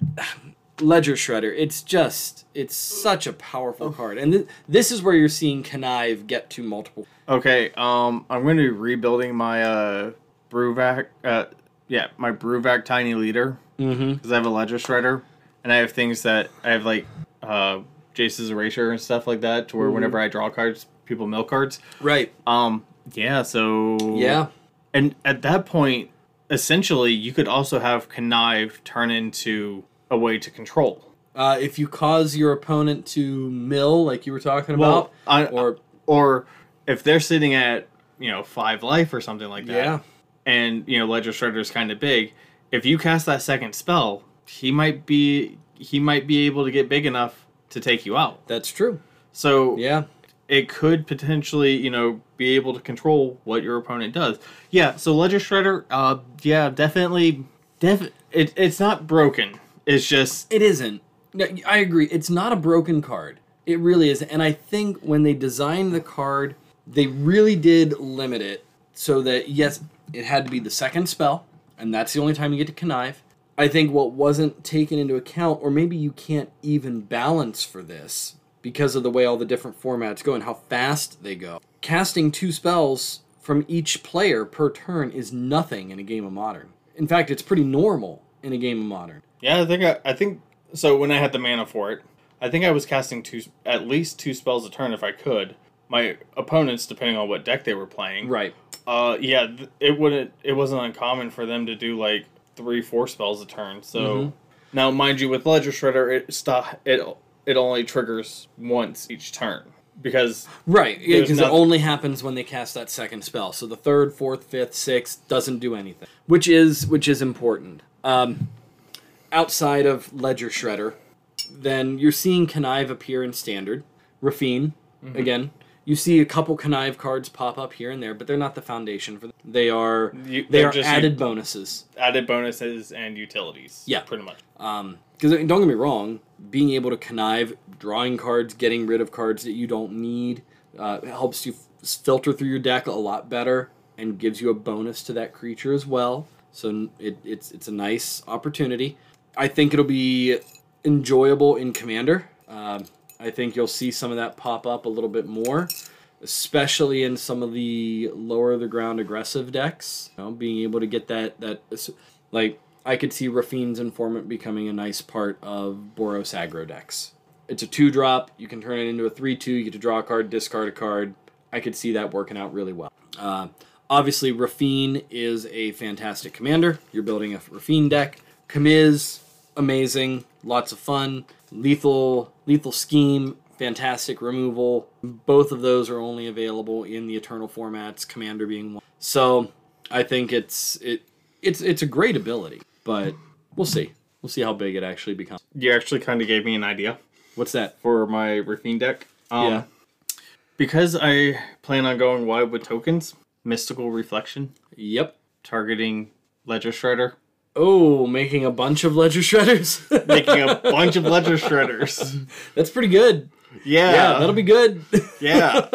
Ledger Shredder, it's just it's such a powerful card. And th- this is where you're seeing Connive get to multiple. Okay, um I'm going to be rebuilding my uh Bruvac uh yeah, my Bruvac tiny leader mm-hmm. because I have a Ledger Shredder and I have things that I have like uh Jace's Erasure and stuff like that, to where mm-hmm. whenever I draw cards, people mill cards. Right. Um. Yeah. So. Yeah. And at that point, essentially, you could also have connive turn into a way to control. Uh, if you cause your opponent to mill, like you were talking about, I, or or if they're sitting at you know five life or something like that, yeah, and you know Ledger Shredder is kind of big. If you cast that second spell, he might be he might be able to get big enough to take you out. That's true. So yeah, it could potentially you know be able to control what your opponent does. Yeah. So Ledger Shredder, uh, yeah, definitely, def- it, it's not broken. It's just it isn't. No, I agree. It's not a broken card. It really is. And I think when they designed the card, they really did limit it so that yes, it had to be the second spell, and that's the only time you get to connive. I think what wasn't taken into account, or maybe you can't even balance for this because of the way all the different formats go and how fast they go. Casting two spells from each player per turn is nothing in a game of modern. In fact, it's pretty normal in a game of modern. Yeah, I think I, I think so. When I had the mana for it, I think I was casting two at least two spells a turn if I could. My opponents, depending on what deck they were playing, right, Uh, yeah, th- it wouldn't. It wasn't uncommon for them to do like three, four spells a turn. So Mhm. now, mind you, with Ledger Shredder, it stop it. It only triggers once each turn because Right, yeah, because it only happens when they cast that second spell. So the third, fourth, fifth, sixth doesn't do anything, which is which is important. Um, outside of Ledger Shredder, then you're seeing Connive appear in Standard, Raffine Mm-hmm. again. You see a couple Connive cards pop up here and there, but they're not the foundation for them. They are You- they they're just added bonuses. added bonuses and utilities. Yeah. pretty much. Because don't get me wrong, being able to connive, drawing cards, getting rid of cards that you don't need, uh, helps you f- filter through your deck a lot better and gives you a bonus to that creature as well. So it, it's it's a nice opportunity. I think it'll be enjoyable in Commander. Um, I think you'll see some of that pop up a little bit more, especially in some of the lower the ground aggressive decks. You know, being able to get that that like I could see Raffine's Informant becoming a nice part of Boros aggro decks. It's a two drop. You can turn it into a three two. You get to draw a card, discard a card. I could see that working out really well. Uh, obviously, Raffine is a fantastic commander. You're building a Raffine deck. Kamiz, amazing, lots of fun, lethal, lethal scheme, fantastic removal. Both of those are only available in the Eternal formats. Commander being one. So I think it's it it's it's a great ability, but we'll see. We'll see how big it actually becomes. You actually kind of gave me an idea What's that? for my Raffine deck. Um, yeah. Because I plan on going wide with tokens, Mystical Reflection, Yep. targeting Ledger Shredder, Oh, making a bunch of ledger shredders. making a bunch of Ledger Shredders. That's pretty good. Yeah, Yeah, that'll be good. Yeah.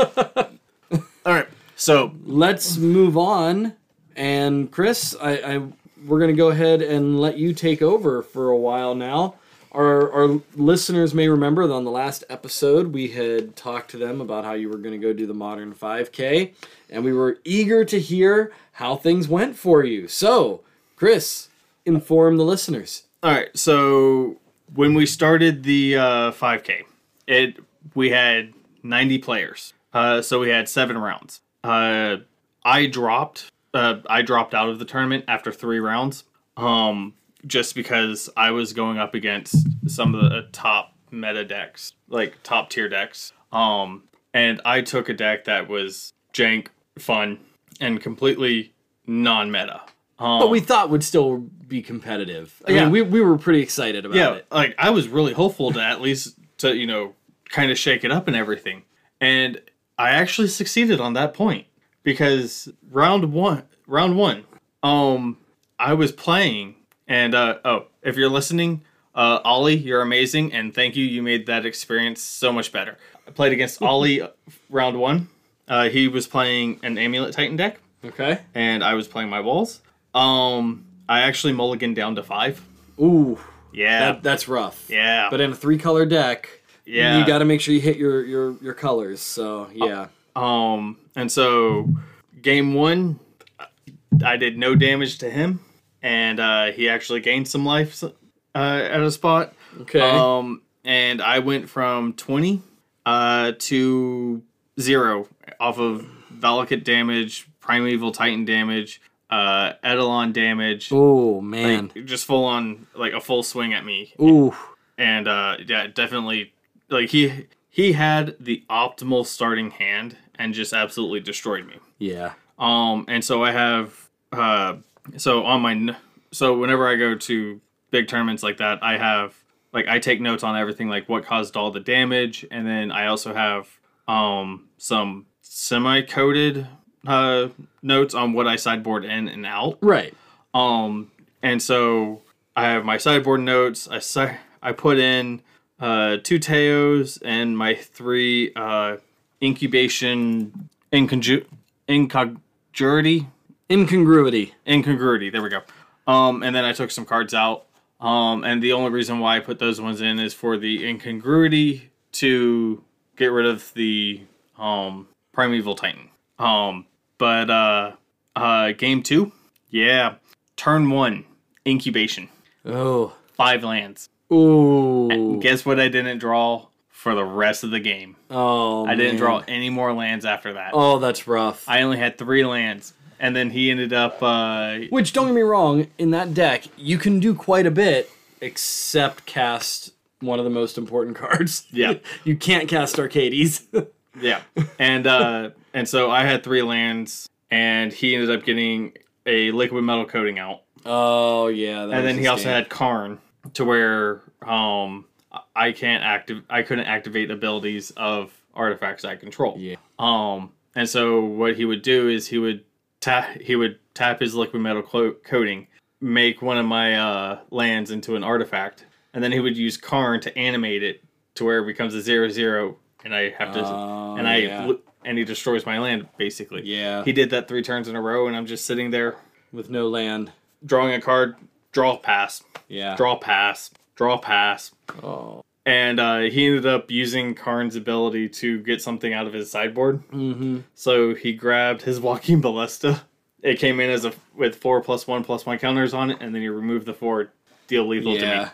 All right. So Let's move on. And Chris, I, I we're gonna go ahead and let you take over for a while now. Our, our listeners may remember that on the last episode we had talked to them about how you were going to go do the modern 5K, and we were eager to hear how things went for you. So, Chris, inform the listeners. All right. So when we started the uh, 5K, it we had 90 players. Uh, so we had seven rounds. Uh, I dropped. Uh, I dropped out of the tournament after three rounds. Um, just because I was going up against some of the top meta decks, like top tier decks. Um, and I took a deck that was jank, fun, and completely non-meta. Um, But we thought would still be competitive. I Yeah. mean, we, we were pretty excited about yeah, it. like I was really hopeful to at least to you know kind of shake it up and everything, and I actually succeeded on that point because round one, round one, um, I was playing, and uh, oh, if you're listening, uh, Ollie, you're amazing, and thank you, you made that experience so much better. I played against Ollie round one. Uh, he was playing an Amulet Titan deck, Okay. and I was playing my walls. Um, I actually mulliganed down to five. Ooh, Yeah, that, that's rough. yeah. But in a three color deck, Yeah. you got to make sure you hit your, your, your colors. So, yeah. Um, and so game one, I did no damage to him, and uh, he actually gained some life uh, at a spot. Okay. Um, and I went from twenty uh, to zero off of Valakut damage, Primeval Titan damage, uh, Eidolon damage, oh, man. like, just full on like a full swing at me. Ooh. and uh yeah definitely like he he had the optimal starting hand and just absolutely destroyed me Yeah. um and so i have uh so on my so whenever i go to big tournaments like that i have like i take notes on everything like what caused all the damage and then i also have um some semi-coded uh notes on what i sideboard in and out Right. um, and so I have my sideboard notes. I si- I put in uh, two Teos and my three uh, incubation inconju- incongruity Incongruity. incongruity. There we go. Um, and then I took some cards out. Um, and the only reason why I put those ones in is for the incongruity to get rid of the um, primeval titan. Um, but uh, uh, game two, yeah, turn one, incubation, Oh, five lands. Ooh. Guess what? I didn't draw for the rest of the game. Oh, I didn't man. draw any more lands after that. Oh, that's rough. I only had three lands. and then he ended up. Uh, Which don't get me wrong, in that deck you can do quite a bit, except cast one of the most important cards. Yeah. you can't cast Arcades. yeah, and uh, and so I had three lands, and he ended up getting a Liquimetal Coating out, oh yeah. That and then he also had Karn to where um I can't active I couldn't activate abilities of artifacts I control. Yeah. Um, and so what he would do is he would tap he would tap his liquid metal clo- coating, make one of my uh, lands into an artifact, and then he would use Karn to animate it to where it becomes a zero zero, and I have to Oh, and I yeah. And he destroys my land basically. Yeah. He did that three turns in a row, and I'm just sitting there with no land. drawing a card, draw pass, Yeah. draw pass, draw pass. Oh. And uh, he ended up using Karn's ability to get something out of his sideboard. Mm-hmm. So he grabbed his Walking Ballista. It came in as a with four plus one plus one counters on it, and then he removed the four, deal lethal to me.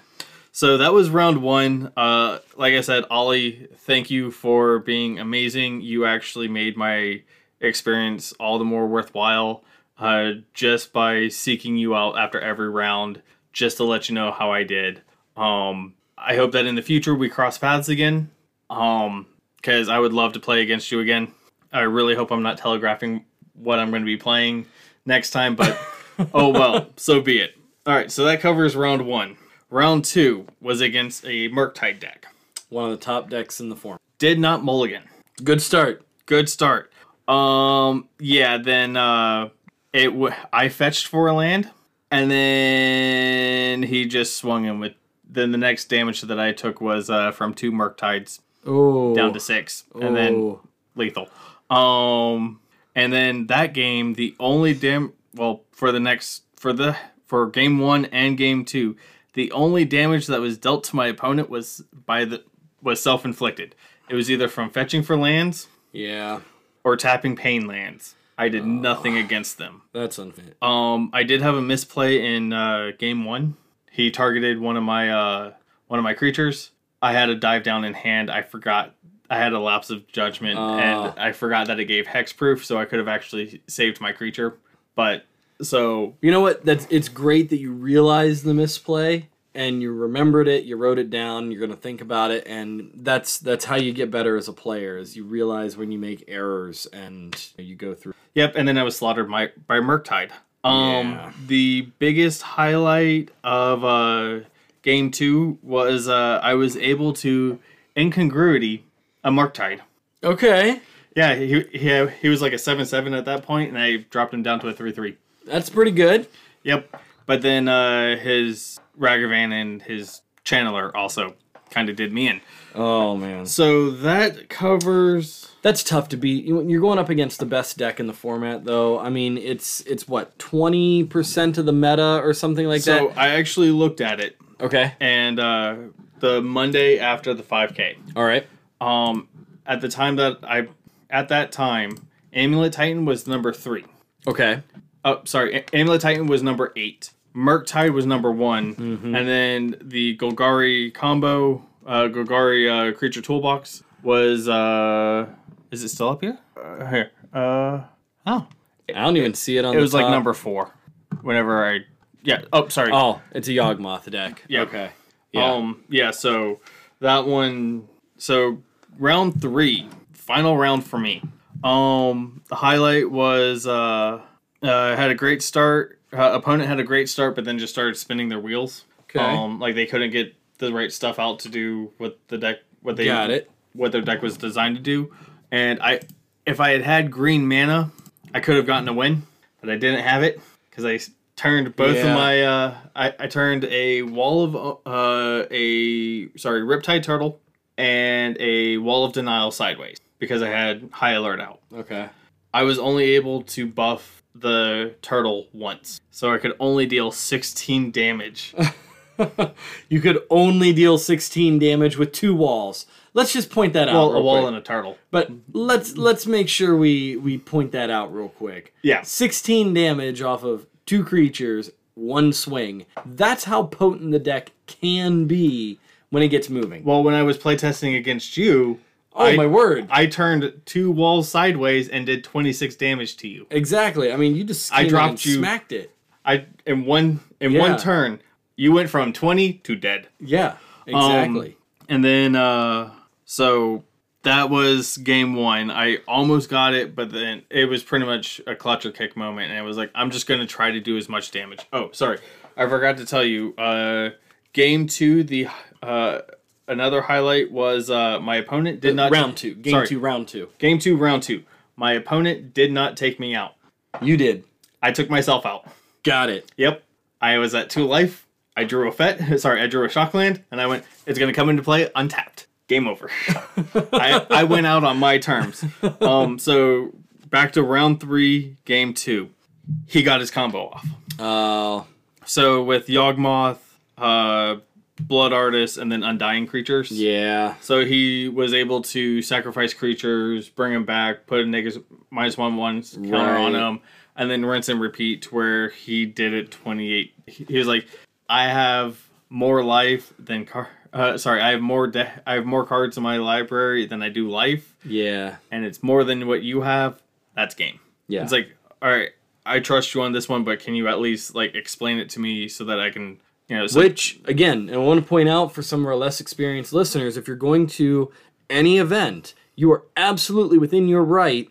So that was round one. Uh, like I said, Ollie, thank you for being amazing. You actually made my experience all the more worthwhile uh, just by seeking you out after every round, just to let you know how I did. Um, I hope that in the future we cross paths again, because I would love to play against you again. I really hope I'm not telegraphing what I'm going to be playing next time, but oh well, so be it. All right, so that covers round one. Round two was against a Murktide deck. One of the top decks in the form. Did not mulligan. Good start. Good start. Um, yeah. Then uh, it w- I fetched for a land, and then he just swung in with. Then the next damage that I took was uh, from two Murktides Oh. down to six, and then lethal. Um, and then that game, the only dam well for the next for the for game one and game two, the only damage that was dealt to my opponent was by the was self inflicted. It was either from fetching for lands Yeah. or tapping pain lands. I did nothing against them. That's unfit. Um, I did have a misplay in uh, game one. He targeted one of my uh, one of my creatures. I had a dive down in hand. I forgot. I had a lapse of judgment, Ah. and I forgot that it gave hexproof, so I could have actually saved my creature. But so You know what? That's it's great that you realized the misplay and you remembered it, you wrote it down, you're gonna think about it, and that's that's how you get better as a player, is you realize when you make errors and you go through Yep, and then I was slaughtered by by Murktide. Um, Yeah. the biggest highlight of uh, game two was uh, I was able to incongruity a Murktide. Okay. Yeah, he, he he was like a seven seven at that point, and I dropped him down to a three three. That's pretty good. Yep, but then uh, his Ragavan and his Channeler also kind of did me in. Oh man. So that covers. That's tough to beat. You- You're going up against the best deck in the format though. I mean, it's it's what, 20% of the meta or something like So that. So I actually looked at it, Okay. and uh, the Monday after the five K. All right. Um, at the time that I, at that time, Amulet Titan was number three. Okay. Oh, sorry, A- Amulet Titan was number eight. Murktide was number one, Mm-hmm. and then the Golgari combo, uh, Golgari uh, creature toolbox was. Uh, is it still up here? Uh, here. Uh, oh, I don't even see it on it was like number four. Whenever I, yeah. Oh, sorry. Oh, it's a Yawgmoth deck. Yeah. Okay. Yeah. Um, yeah, so that one so round three, final round for me. Um the highlight was uh uh had a great start. Uh, opponent had a great start, but then just started spinning their wheels. Okay. Um like they couldn't get the right stuff out to do what the deck what they Got it. what their deck was designed to do. And I if I had had green mana, I could have gotten a win, but I didn't have it because I turned both Yeah. of my uh I, I turned a wall of uh a sorry riptide turtle and a wall of denial sideways because I had high alert out. Okay. I was only able to buff the turtle once, so I could only deal 16 damage. you could only deal 16 damage with two walls. Let's just point that out. well, a wall quick. and a turtle. But let's let's make sure we we point that out real quick. Yeah. 16 damage off of two creatures, one swing. That's how potent the deck can be when it gets moving. Well, when I was playtesting against you, Oh I- my word! I turned two walls sideways and did 26 damage to you. exactly. I mean, you just I dropped you- smacked it. I in one in Yeah. one turn, you went from 20 to dead. Yeah, Um, exactly. And then uh so that was game 1. I almost got it, but then it was pretty much a clutch or kick moment and I was like I'm just going to try to do as much damage. Oh, sorry. I forgot to tell you uh game 2 the uh another highlight was uh my opponent did not round two, game sorry. two, round two. Game 2 round 2. My opponent did not take me out. You did. I took myself out. Got it. Yep. I was at two life. I drew a fet. Sorry, I drew a shockland, and I went. It's gonna come into play untapped. Game over. I I went out on my terms. Um. So back to round three, game two. He got his combo off. Uh, So with Yawgmoth, uh, Blood Artist, and then Undying creatures. yeah. So he was able to sacrifice creatures, bring them back, put a negative minus one one counter on Right. them, and then rinse and repeat. to Where he did it twenty eight. He he was like, I have more life than car. Uh, sorry, I have more. De- I have more cards in my library than I do life, Yeah. and it's more than what you have. That's game. Yeah. It's like, all right, I trust you on this one, but can you at least like explain it to me so that I can, you know, so Which, again, I want to point out for some of our less experienced listeners, if you're going to any event, you are absolutely within your right.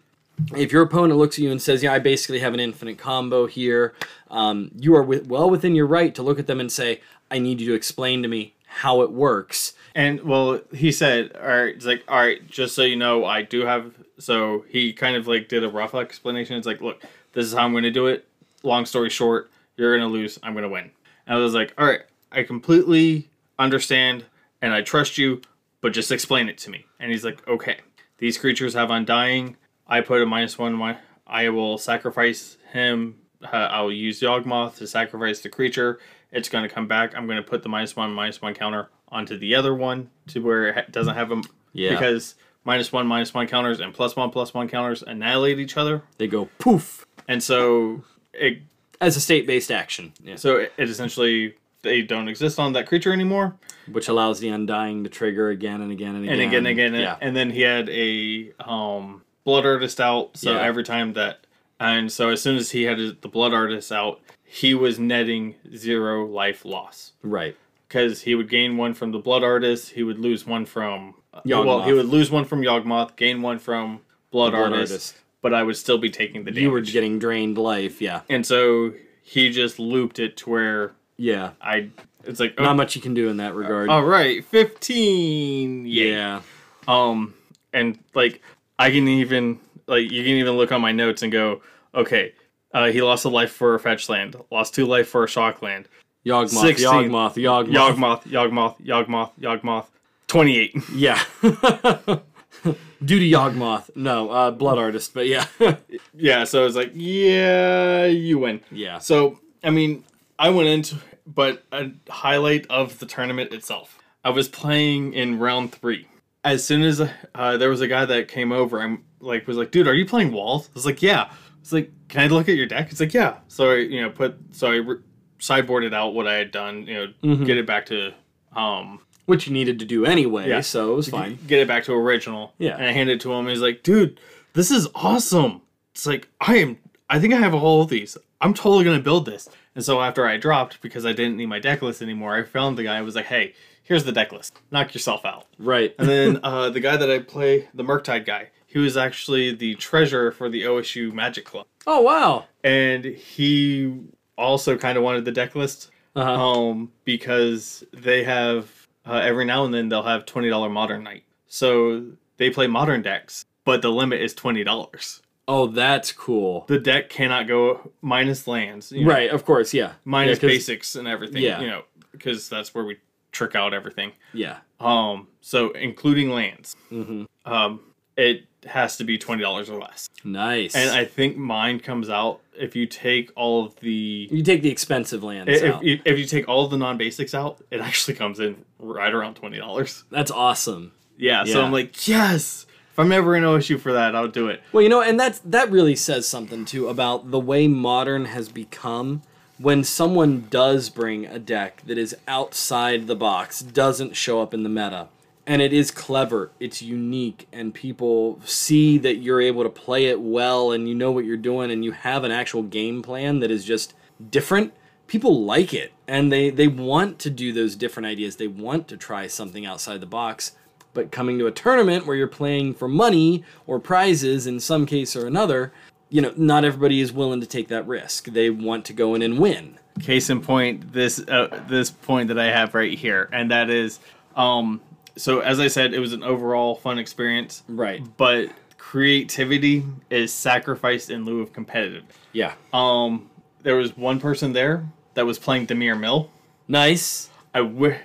If your opponent looks at you and says, "Yeah, I basically have an infinite combo here," um, you are with, well within your right to look at them and say, "I need you to explain to me how it works." And well, he said, "All right, it's like, all right, just so you know, I do have." So he kind of like did a rough explanation. It's like, look, this is how I'm going to do it. Long story short, you're going to lose. I'm going to win. And I was like, all right, I completely understand and I trust you, but just explain it to me. And he's like, okay, these creatures have undying. I put a minus one. I will sacrifice him. Uh, I'll use Yawgmoth to sacrifice the creature. It's going to come back. I'm going to put the minus one minus one counter onto the other one to where it doesn't have them Yeah. because minus one minus one counters and plus one plus one counters annihilate each other. They go poof And so it as a state-based action, yeah. so it, essentially they don't exist on that creature anymore. which allows the undying to trigger again and again and again and again and again Yeah. and then he had a um blood artist out so Yeah. every time that and so as soon as he had the blood artist out he was netting zero life loss right. because he would gain one from the blood artist he would lose one from Yawgmoth. well he would lose one from Yawgmoth gain one from blood, Blood artist, Artist. But i would still be taking the damage You were getting drained life, yeah. and so he just looped it to where Yeah. i it's like oh, Not much you can do in that regard. all right 15 yay. yeah. Um, and like I can even like you can even look on my notes and go, okay, uh, he lost a life for a fetch land, lost two life for a shock land. Yawgmoth, 16. Yawgmoth, Yawgmoth. Yawgmoth, Yawgmoth, Yawgmoth, Yawgmoth. Twenty eight. Yeah. Due to Yawgmoth. No, uh, Blood Artist, but yeah. yeah, so it's like, yeah, you win. yeah. So I mean, I went into, but a highlight of the tournament itself. I was playing in round three. As soon as uh, there was a guy that came over, I'm like, was like, dude, are you playing walls? I was like, yeah. It's like, can I look at your deck? It's like, yeah. So I, you know, put so I re- sideboarded out what I had done. You know, Mm-hmm. get it back to um Which you needed to do anyway, Yeah. so it was fine. get it back to original. Yeah. And I handed it to him. He's like, dude, this is awesome. It's like, I am, I think I have all of these. I'm totally going to build this. And so after I dropped, because I didn't need my deck list anymore, I found the guy. Was like, hey, here's the deck list. Knock yourself out. Right. And then uh, the guy that I play, the Murktide guy, he was actually the treasurer for the OSU Magic Club. oh, wow. And he also kind of wanted the deck list Uh-huh. um, because they have uh, every now and then they'll have twenty dollar modern night. So they play modern decks, but the limit is twenty dollars. oh, that's cool. The deck cannot go minus lands, you know, Right, of course, yeah. Minus Yeah, basics and everything, Yeah. you know, because that's where we trick out everything. Yeah. Um, so including lands, Mm-hmm. um, it has to be twenty dollars or less. Nice. And I think mine comes out if you take all of the you take the expensive lands if, out. if, if you take all of the non basics out, it actually comes in right around twenty dollars. That's awesome. Yeah, so I'm like, yes. If I'm ever in OSU for that, I'll do it. Well, you know, and that's that really says something too about the way modern has become. When someone does bring a deck that is outside the box, doesn't show up in the meta, and it is clever. It's unique, and people see that you're able to play it well, and you know what you're doing, and you have an actual game plan that is just different. People like it, and they they want to do those different ideas. They want to try something outside the box. But coming to a tournament where you're playing for money or prizes in some case or another, you know, not everybody is willing to take that risk. They want to go in and win. Case in point, this uh, this point that I have right here, and that is, um, so as I said, it was an overall fun experience, Right. but creativity is sacrificed in lieu of competitive. Yeah. Um, there was one person there that was playing Dimir Mill. Nice. I wi-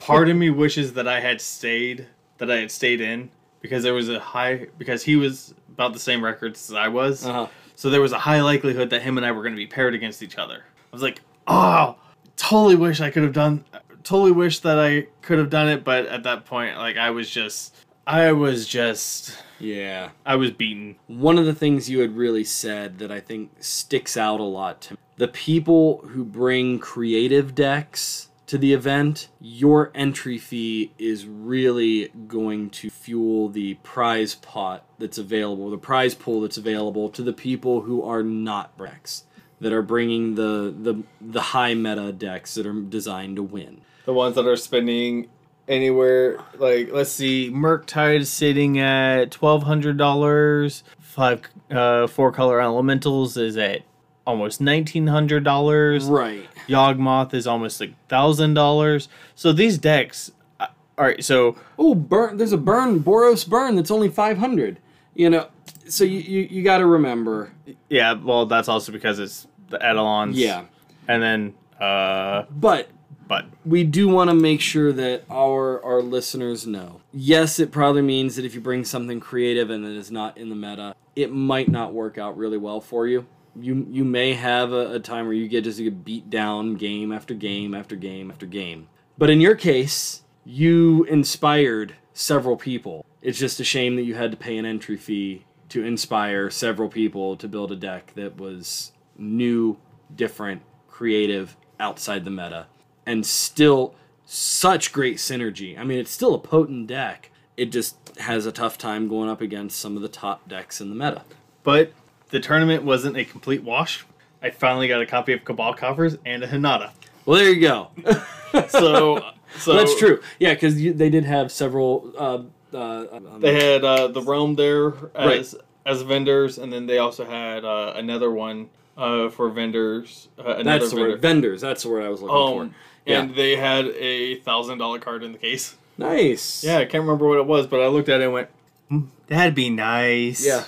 part of me wishes that I had stayed, that I had stayed in because there was a high because he was about the same records as I was. Uh-huh. So there was a high likelihood that him and I were going to be paired against each other. I was like, "Oh, totally wish I could have done totally wish that I could have done it, but at that point like I was just I was just Yeah. I was beaten. One of the things you had really said that I think sticks out a lot to me, the people who bring creative decks to the event, your entry fee is really going to fuel the prize pot that's available, the prize pool that's available to the people who are not decks that are bringing the the the high meta decks that are designed to win. The ones that are spending anywhere like let's see, Murktide is sitting at twelve hundred dollars. Five uh four color elementals is at almost nineteen hundred dollars. Right. Yawgmoth is almost like thousand dollars. So these decks uh, all right, so Oh, burn! There's a burn Boros burn that's only five hundred. You know, so you you, you got to remember. yeah, well that's also because it's the Eidolons. Yeah, And then uh but but we do want to make sure that our our listeners know. Yes, it probably means that if you bring something creative and it is not in the meta, it might not work out really well for you. You you may have a, a time where you get just get beat down game after game after game after game. But in your case, you inspired several people. It's just a shame that you had to pay an entry fee to inspire several people to build a deck that was new, different, creative, outside the meta, and still such great synergy. I mean, it's still a potent deck. It just has a tough time going up against some of the top decks in the meta. but the tournament wasn't a complete wash. I finally got a copy of Cabal Coffers and a Hinata. Well, there you go. So so That's true. Yeah, because they did have several. Uh, uh, um, They had uh, the Realm there Right. as as vendors, and then they also had uh, another one uh, for vendors. Uh, another that's the vendor. word. Vendors. That's the word I was looking Um, for. And Yeah. they had a thousand dollar card in the case. Nice. Yeah, I can't remember what it was, but I looked at it and went, "Hmm, "That'd be nice." Yeah.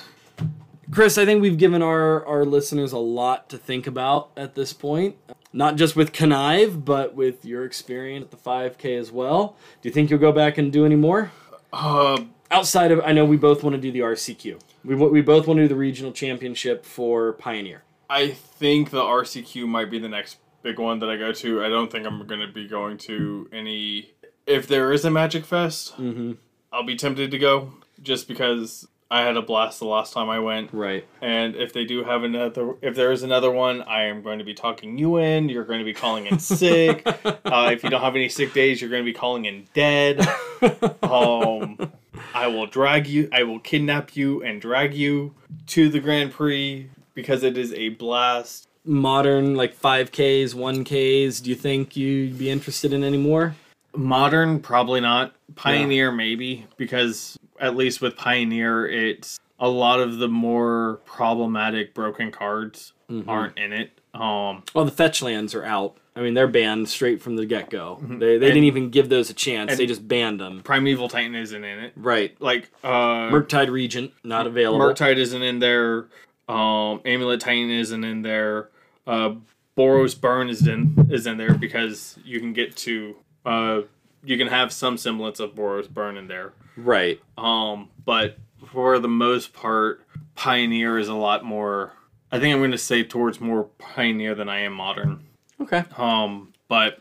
Chris, I think we've given our, our listeners a lot to think about at this point. Not just with Connive, but with your experience at the 5K as well. Do you think you'll go back and do any more? Uh, Outside of, I know we both want to do the RCQ. We, we both want to do the regional championship for Pioneer. I think the RCQ might be the next big one that I go to. I don't think I'm going to be going to any. If there is a Magic Fest, Mm-hmm. I'll be tempted to go just because I had a blast the last time I went. Right. And if they do have another, if there is another one, I am going to be talking you in. You're going to be calling in sick. uh, if you don't have any sick days, you're going to be calling in dead. Um, I will drag you. I will kidnap you and drag you to the Grand Prix because it is a blast. Modern, like 5Ks, 1Ks, do you think you'd be interested in any more? Modern, probably not. Pioneer, maybe because at least with Pioneer, it's a lot of the more problematic broken cards aren't in it. Um, Well, the fetch lands are out. I mean, they're banned straight from the get go. They, they And- didn't even give those a chance. they just banned them. Primeval Titan isn't in it. Right. Like uh, Murktide Regent not available. Murktide isn't in there. Um, Amulet Titan isn't in there. Uh, Boros Burn is in is in there because you can get to uh, you can have some semblance of Boros Burn in there. Right. Um, but for the most part, Pioneer is a lot more. I think I'm going to say towards more Pioneer than I am Modern. Okay. Um, but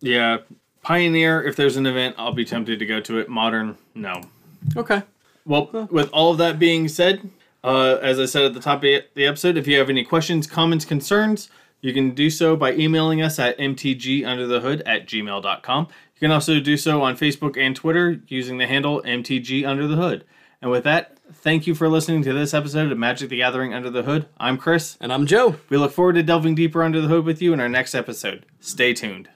yeah, Pioneer. If there's an event, I'll be tempted to go to it. Modern, no. Okay. Well, with all of that being said, uh, as I said at the top of the episode, if you have any questions, comments, concerns, You can do so by emailing us at mtgunderthehood at gmail.com. You can also do so on Facebook and Twitter using the handle mtgunderthehood. And with that, thank you for listening to this episode of Magic the Gathering Under the Hood. I'm Chris. And I'm Joe. We look forward to delving deeper under the hood with you in our next episode. Stay tuned.